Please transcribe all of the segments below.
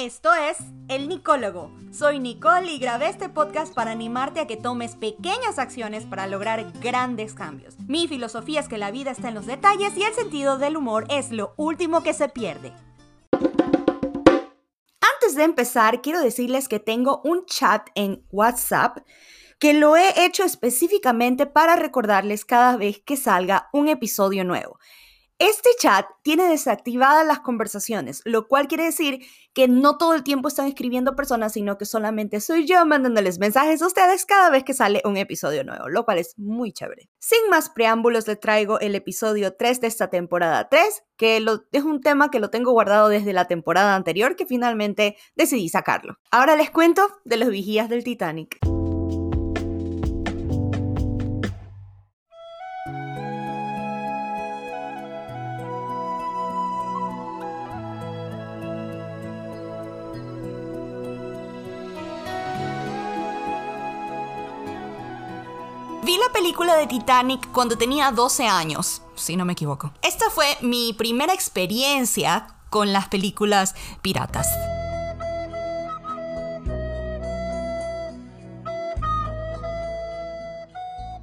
Esto es El Nicólogo. Soy Nicole y grabé este podcast para animarte a que tomes pequeñas acciones para lograr grandes cambios. Mi filosofía es que la vida está en los detalles y el sentido del humor es lo último que se pierde. Antes de empezar, quiero decirles que tengo un chat en WhatsApp que lo he hecho específicamente para recordarles cada vez que salga un episodio nuevo. Este chat tiene desactivadas las conversaciones, lo cual quiere decir que no todo el tiempo están escribiendo personas, sino que solamente soy yo mandándoles mensajes a ustedes cada vez que sale un episodio nuevo, lo cual es muy chévere. Sin más preámbulos, les traigo el episodio 3 de esta temporada 3, que es un tema que lo tengo guardado desde la temporada anterior, que finalmente decidí sacarlo. Ahora les cuento de los vigías del Titanic. Vi la película de Titanic cuando tenía 12 años, si no me equivoco. Esta fue mi primera experiencia con las películas piratas.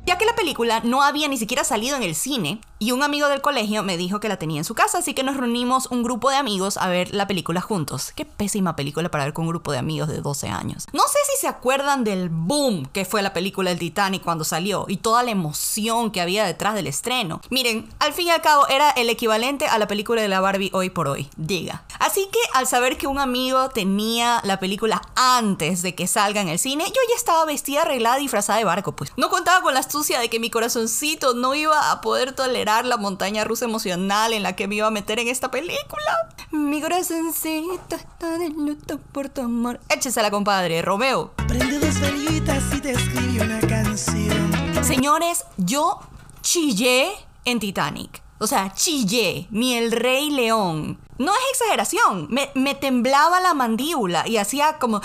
Ya que la película no había ni siquiera salido en el cine, y un amigo del colegio me dijo que la tenía en su casa, así que nos reunimos un grupo de amigos a ver la película juntos. Qué pésima película para ver con un grupo de amigos de 12 años. No sé si se acuerdan del boom que fue la película El Titanic cuando salió y toda la emoción que había detrás del estreno. Miren, al fin y al cabo era el equivalente a la película de la Barbie hoy por hoy, diga. Así que al saber que un amigo tenía la película antes de que salga en el cine, yo ya estaba vestida, arreglada, disfrazada de barco, pues. No contaba con la astucia de que mi corazoncito no iba a poder tolerar la montaña rusa emocional en la que me iba a meter en esta película. Mi corazoncito está de luto por tu amor. Échesela, compadre, Romeo. Prende dos velitas y te escribí una canción. Señores, yo chillé en Titanic. O sea, chillé, ni el rey león. No es exageración, me, me temblaba la mandíbula y hacía como...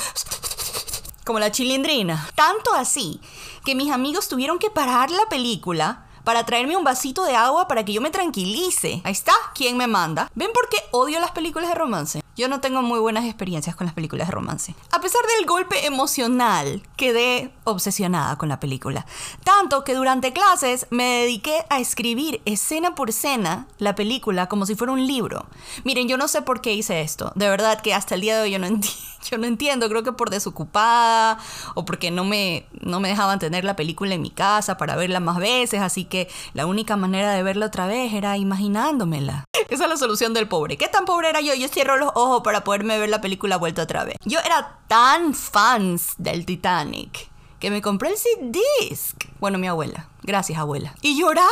como la chilindrina. Tanto así que mis amigos tuvieron que parar la película para traerme un vasito de agua para que yo me tranquilice. Ahí está, ¿quién me manda? ¿Ven por qué odio las películas de romance? Yo no tengo muy buenas experiencias con las películas de romance. A pesar del golpe emocional, quedé obsesionada con la película. Tanto que durante clases me dediqué a escribir escena por escena la película como si fuera un libro. Miren, yo no sé por qué hice esto. De verdad que hasta el día de hoy yo no entiendo. Yo no entiendo, creo que por desocupada o porque no me, no me dejaban tener la película en mi casa para verla más veces, así que la única manera de verla otra vez era imaginándomela. Esa es la solución del pobre. ¿Qué tan pobre era yo? Yo cierro los ojos para poderme ver la película vuelta otra vez. Yo era tan fans del Titanic que me compré el CD-disc. Bueno, mi abuela. Gracias, abuela. Y lloraba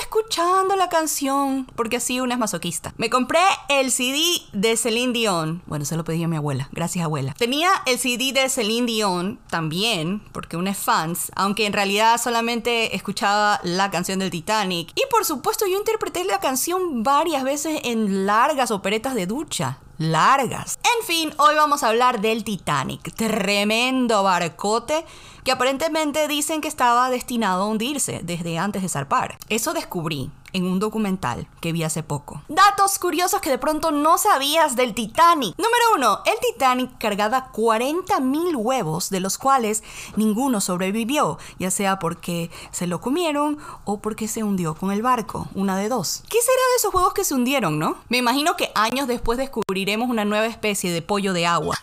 escuchando la canción, porque así una es masoquista. Me compré el CD de Celine Dion. Bueno, se lo pedí a mi abuela. Gracias, abuela. Tenía el CD de Celine Dion también, porque una es fans, aunque en realidad solamente escuchaba la canción del Titanic. Y por supuesto, yo interpreté la canción varias veces en largas operetas de ducha largas. En fin, hoy vamos a hablar del Titanic, tremendo barcote que aparentemente dicen que estaba destinado a hundirse desde antes de zarpar. Eso descubrí en un documental que vi hace poco. Datos curiosos que de pronto no sabías del Titanic. Número uno, el Titanic cargaba 40.000 huevos, de los cuales ninguno sobrevivió, ya sea porque se lo comieron o porque se hundió con el barco, una de dos. ¿Qué será de esos huevos que se hundieron, no? Me imagino que años después descubriremos una nueva especie de pollo de agua.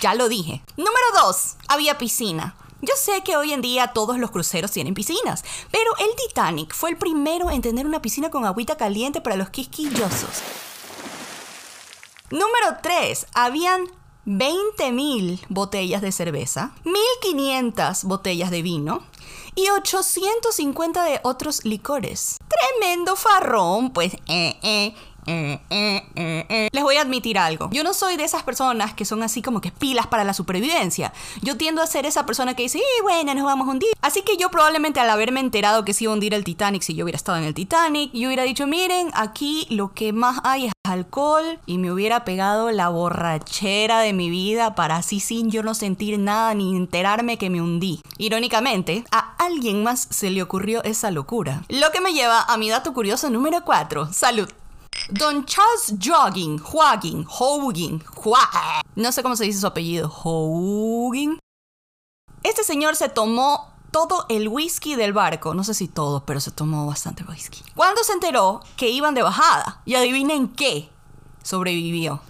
Ya lo dije. Número 2. Había piscina. Yo sé que hoy en día todos los cruceros tienen piscinas, pero el Titanic fue el primero en tener una piscina con agüita caliente para los quisquillosos. Número 3. Habían 20.000 botellas de cerveza, 1.500 botellas de vino y 850 de otros licores. Tremendo farrón, pues, eh, eh. Eh, eh, eh, Les voy a admitir algo. Yo no soy de esas personas que son así como que pilas para la supervivencia. Yo tiendo a ser esa persona que dice, y bueno, nos vamos a hundir. Así que yo probablemente al haberme enterado que se iba a hundir el Titanic, si yo hubiera estado en el Titanic, yo hubiera dicho, miren, aquí lo que más hay es alcohol y me hubiera pegado la borrachera de mi vida para así sin yo no sentir nada ni enterarme que me hundí. Irónicamente, a alguien más se le ocurrió esa locura. Lo que me lleva a mi dato curioso número 4. Salud. Don Charles Jogging, Hogging, Hua- no sé cómo se dice su apellido, Hogging. Este señor se tomó todo el whisky del barco, no sé si todo, pero se tomó bastante whisky. Cuando se enteró que iban de bajada, y adivinen qué, sobrevivió.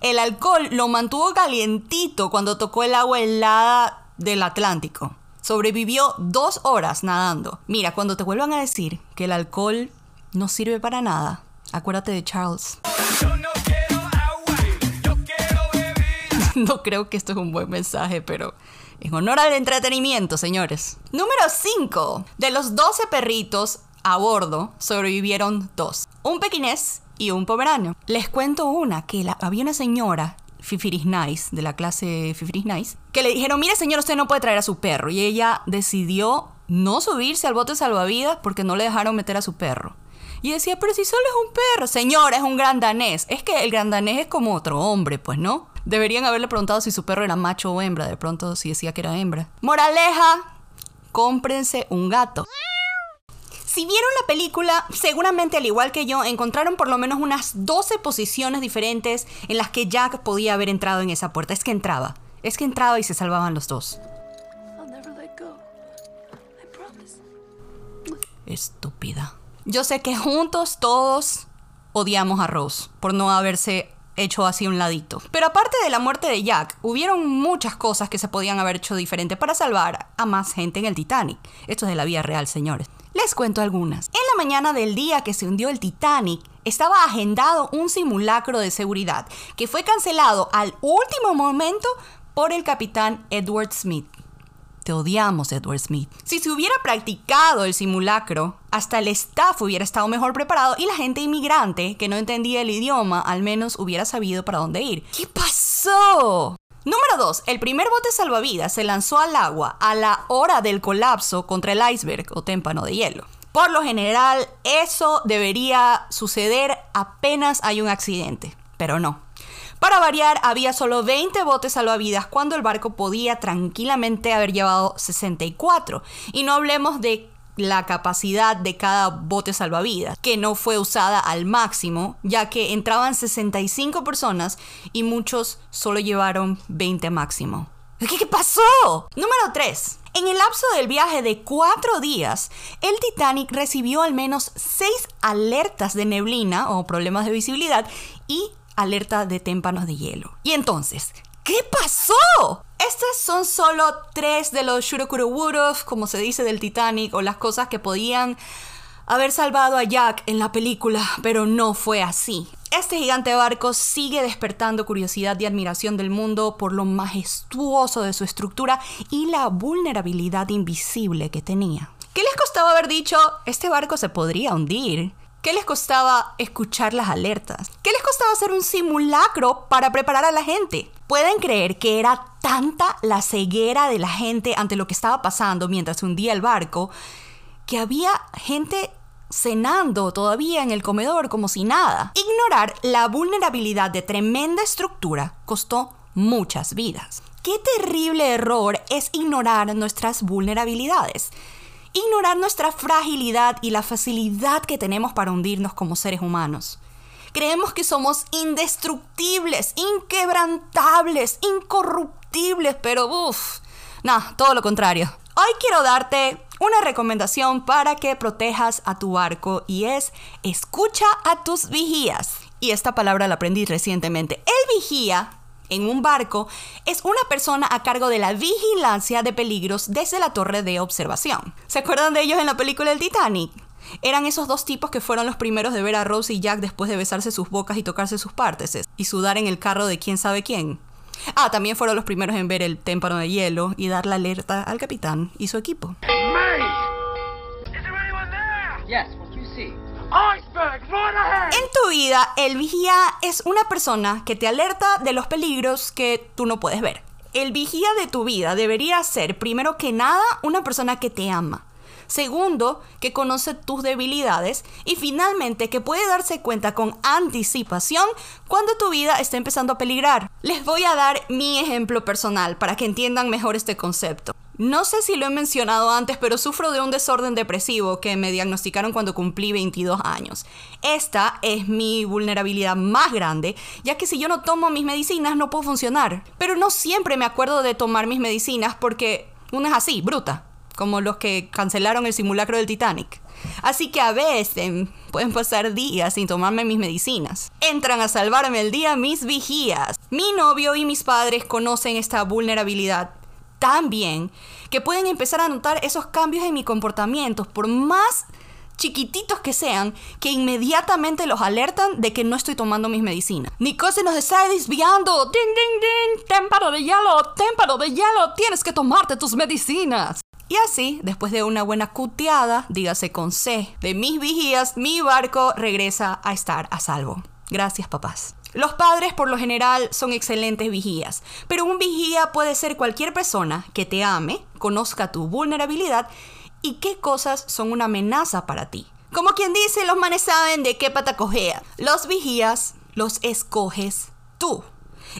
El alcohol lo mantuvo calientito cuando tocó el agua helada del Atlántico. Sobrevivió dos horas nadando. Mira, cuando te vuelvan a decir que el alcohol no sirve para nada, acuérdate de Charles. No creo que esto es un buen mensaje, pero en honor al entretenimiento, señores. Número 5. De los 12 perritos a bordo, sobrevivieron dos. Un pequinés y un pomerano. Les cuento una, que la- había una señora, Fifiris Nice, de la clase Fifiris Nice, que le dijeron, mire señor, usted no puede traer a su perro. Y ella decidió no subirse al bote salvavidas porque no le dejaron meter a su perro. Y decía, pero si solo es un perro. Señor, es un gran danés. Es que el gran danés es como otro hombre, pues, ¿no? Deberían haberle preguntado si su perro era macho o hembra. De pronto, si decía que era hembra. Moraleja, cómprense un gato. Si vieron la película, seguramente al igual que yo, encontraron por lo menos unas 12 posiciones diferentes en las que Jack podía haber entrado en esa puerta. Es que entraba. Es que entraba y se salvaban los dos. Estúpida. Yo sé que juntos todos odiamos a Rose por no haberse hecho así un ladito. Pero aparte de la muerte de Jack, hubieron muchas cosas que se podían haber hecho diferente para salvar a más gente en el Titanic. Esto es de la vida real, señores. Les cuento algunas. En la mañana del día que se hundió el Titanic, estaba agendado un simulacro de seguridad que fue cancelado al último momento por el capitán Edward Smith. Te odiamos, Edward Smith. Si se hubiera practicado el simulacro, hasta el staff hubiera estado mejor preparado y la gente inmigrante que no entendía el idioma al menos hubiera sabido para dónde ir. ¿Qué pasó? Número 2. El primer bote salvavidas se lanzó al agua a la hora del colapso contra el iceberg o témpano de hielo. Por lo general, eso debería suceder apenas hay un accidente, pero no. Para variar, había solo 20 botes salvavidas cuando el barco podía tranquilamente haber llevado 64. Y no hablemos de la capacidad de cada bote salvavidas, que no fue usada al máximo, ya que entraban 65 personas y muchos solo llevaron 20 máximo. ¿Qué, pasó? Número 3. En el lapso del viaje de cuatro días, el Titanic recibió al menos seis alertas de neblina o problemas de visibilidad y alerta de témpanos de hielo. Y entonces, ¿qué pasó? Estas son solo tres de los shurokuroburos, como se dice del Titanic, o las cosas que podían haber salvado a Jack en la película, pero no fue así. Este gigante barco sigue despertando curiosidad y admiración del mundo por lo majestuoso de su estructura y la vulnerabilidad invisible que tenía. ¿Qué les costaba haber dicho, este barco se podría hundir? ¿Qué les costaba escuchar las alertas? ¿Qué les costaba hacer un simulacro para preparar a la gente? ¿Pueden creer que era tanta la ceguera de la gente ante lo que estaba pasando mientras hundía el barco que había gente cenando todavía en el comedor como si nada? Ignorar la vulnerabilidad de tremenda estructura costó muchas vidas. Qué terrible error es ignorar nuestras vulnerabilidades ignorar nuestra fragilidad y la facilidad que tenemos para hundirnos como seres humanos. Creemos que somos indestructibles, inquebrantables, incorruptibles, pero uff, no, todo lo contrario. Hoy quiero darte una recomendación para que protejas a tu barco y es escucha a tus vigías. Y esta palabra la aprendí recientemente. El vigía en un barco es una persona a cargo de la vigilancia de peligros desde la torre de observación. ¿Se acuerdan de ellos en la película El Titanic? Eran esos dos tipos que fueron los primeros de ver a Rose y Jack después de besarse sus bocas y tocarse sus partes y sudar en el carro de quién sabe quién. Ah, también fueron los primeros en ver el témpano de hielo y dar la alerta al capitán y su equipo. May! Is there anyone there? Yes, what do you see? En tu vida, el vigía es una persona que te alerta de los peligros que tú no puedes ver. El vigía de tu vida debería ser, primero que nada, una persona que te ama. Segundo, que conoce tus debilidades. Y finalmente, que puede darse cuenta con anticipación cuando tu vida está empezando a peligrar. Les voy a dar mi ejemplo personal para que entiendan mejor este concepto. No sé si lo he mencionado antes, pero sufro de un desorden depresivo que me diagnosticaron cuando cumplí 22 años. Esta es mi vulnerabilidad más grande, ya que si yo no tomo mis medicinas no puedo funcionar. Pero no siempre me acuerdo de tomar mis medicinas porque una es así, bruta, como los que cancelaron el simulacro del Titanic. Así que a veces pueden pasar días sin tomarme mis medicinas. Entran a salvarme el día mis vigías. Mi novio y mis padres conocen esta vulnerabilidad tan bien que pueden empezar a notar esos cambios en mi comportamiento, por más chiquititos que sean, que inmediatamente los alertan de que no estoy tomando mis medicinas. Nico se nos está desviando. ¡Ding, ding, ding! ¡Témpano de hielo! ¡Témpano de hielo! ¡Tienes que tomarte tus medicinas! Y así, después de una buena cuteada, dígase con C, de mis vigías, mi barco regresa a estar a salvo. Gracias, papás. Los padres por lo general son excelentes vigías, pero un vigía puede ser cualquier persona que te ame, conozca tu vulnerabilidad y qué cosas son una amenaza para ti. Como quien dice, los manes saben de qué pata cojea. Los vigías los escoges tú.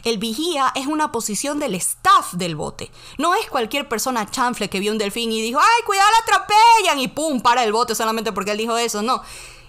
El vigía es una posición del staff del bote. No es cualquier persona chanfle que vio un delfín y dijo, ¡ay, cuidado, la atropellan! Y pum, para el bote solamente porque él dijo eso. No.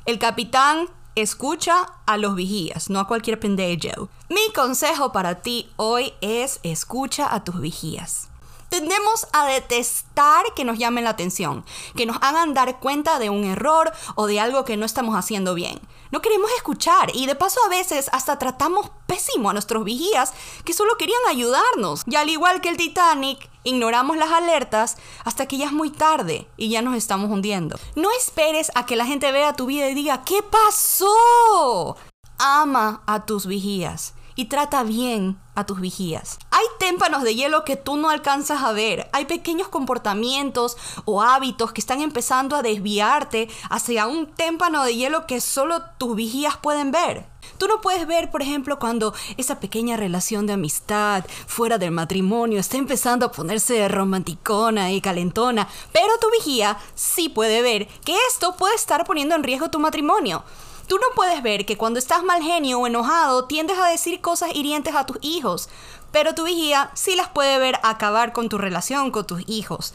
El capitán escucha a los vigías, no a cualquier pendejo. Mi consejo para ti hoy es escucha a tus vigías. Tendemos a detestar que nos llamen la atención, que nos hagan dar cuenta de un error o de algo que no estamos haciendo bien. No queremos escuchar y de paso a veces hasta tratamos pésimo a nuestros vigías que solo querían ayudarnos. Y al igual que el Titanic, ignoramos las alertas hasta que ya es muy tarde y ya nos estamos hundiendo. No esperes a que la gente vea tu vida y diga, ¿qué pasó? Ama a tus vigías y trata bien a tus vigías. Hay témpanos de hielo que tú no alcanzas a ver. Hay pequeños comportamientos o hábitos que están empezando a desviarte hacia un témpano de hielo que solo tus vigías pueden ver. Tú no puedes ver, por ejemplo, cuando esa pequeña relación de amistad fuera del matrimonio está empezando a ponerse romanticona y calentona, pero tu vigía sí puede ver que esto puede estar poniendo en riesgo tu matrimonio. Tú no puedes ver que cuando estás mal genio o enojado tiendes a decir cosas hirientes a tus hijos, pero tu vigía sí las puede ver acabar con tu relación con tus hijos.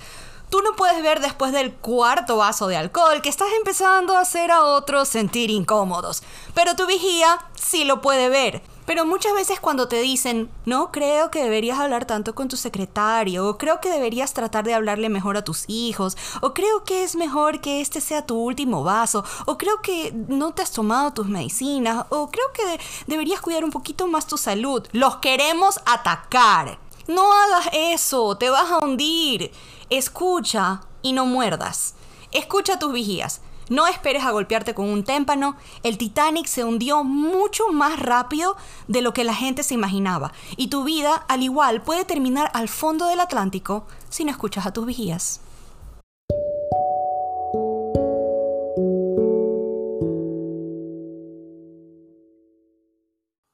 Tú no puedes ver después del cuarto vaso de alcohol que estás empezando a hacer a otros sentir incómodos, pero tu vigía sí lo puede ver. Pero muchas veces cuando te dicen, no creo que deberías hablar tanto con tu secretario, o creo que deberías tratar de hablarle mejor a tus hijos, o creo que es mejor que este sea tu último vaso, o creo que no te has tomado tus medicinas, o creo que deberías cuidar un poquito más tu salud. Los queremos atacar. No hagas eso, te vas a hundir. Escucha y no muerdas. Escucha tus vigías. No esperes a golpearte con un témpano. El Titanic se hundió mucho más rápido de lo que la gente se imaginaba. Y tu vida, al igual, puede terminar al fondo del Atlántico si no escuchas a tus vigías.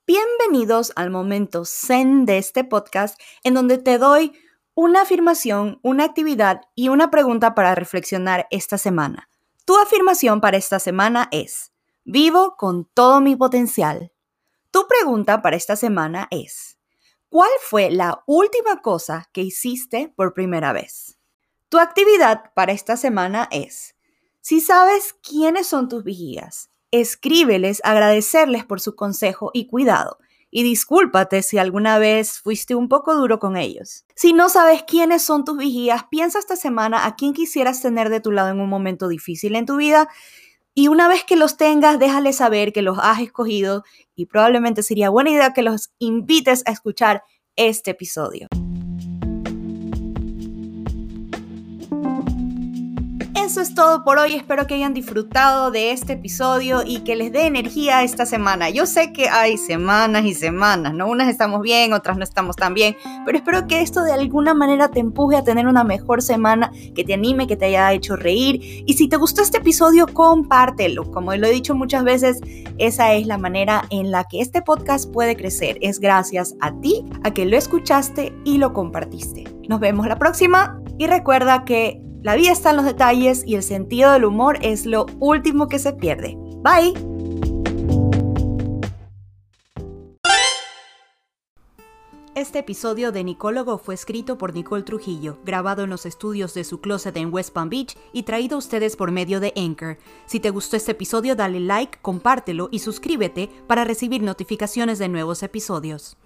Bienvenidos al momento zen de este podcast en donde te doy una afirmación, una actividad y una pregunta para reflexionar esta semana. Tu afirmación para esta semana es, vivo con todo mi potencial. Tu pregunta para esta semana es, ¿cuál fue la última cosa que hiciste por primera vez? Tu actividad para esta semana es, si sabes quiénes son tus vigías, escríbeles agradecerles por su consejo y cuidado y discúlpate si alguna vez fuiste un poco duro con ellos. Si no sabes quiénes son tus vigías, piensa esta semana a quién quisieras tener de tu lado en un momento difícil en tu vida y una vez que los tengas, déjales saber que los has escogido y probablemente sería buena idea que los invites a escuchar este episodio. Eso es todo por hoy. Espero que hayan disfrutado de este episodio y que les dé energía esta semana. Yo sé que hay semanas y semanas, ¿no? Unas estamos bien, otras no estamos tan bien, pero espero que esto de alguna manera te empuje a tener una mejor semana, que te anime, que te haya hecho reír. Y si te gustó este episodio, compártelo. Como lo he dicho muchas veces, esa es la manera en la que este podcast puede crecer. Es gracias a ti, a que lo escuchaste y lo compartiste. Nos vemos la próxima y recuerda que la vida está en los detalles y el sentido del humor es lo último que se pierde. Bye. Este episodio de Nicólogo fue escrito por Nicole Trujillo, grabado en los estudios de su closet en West Palm Beach y traído a ustedes por medio de Anchor. Si te gustó este episodio, dale like, compártelo y suscríbete para recibir notificaciones de nuevos episodios.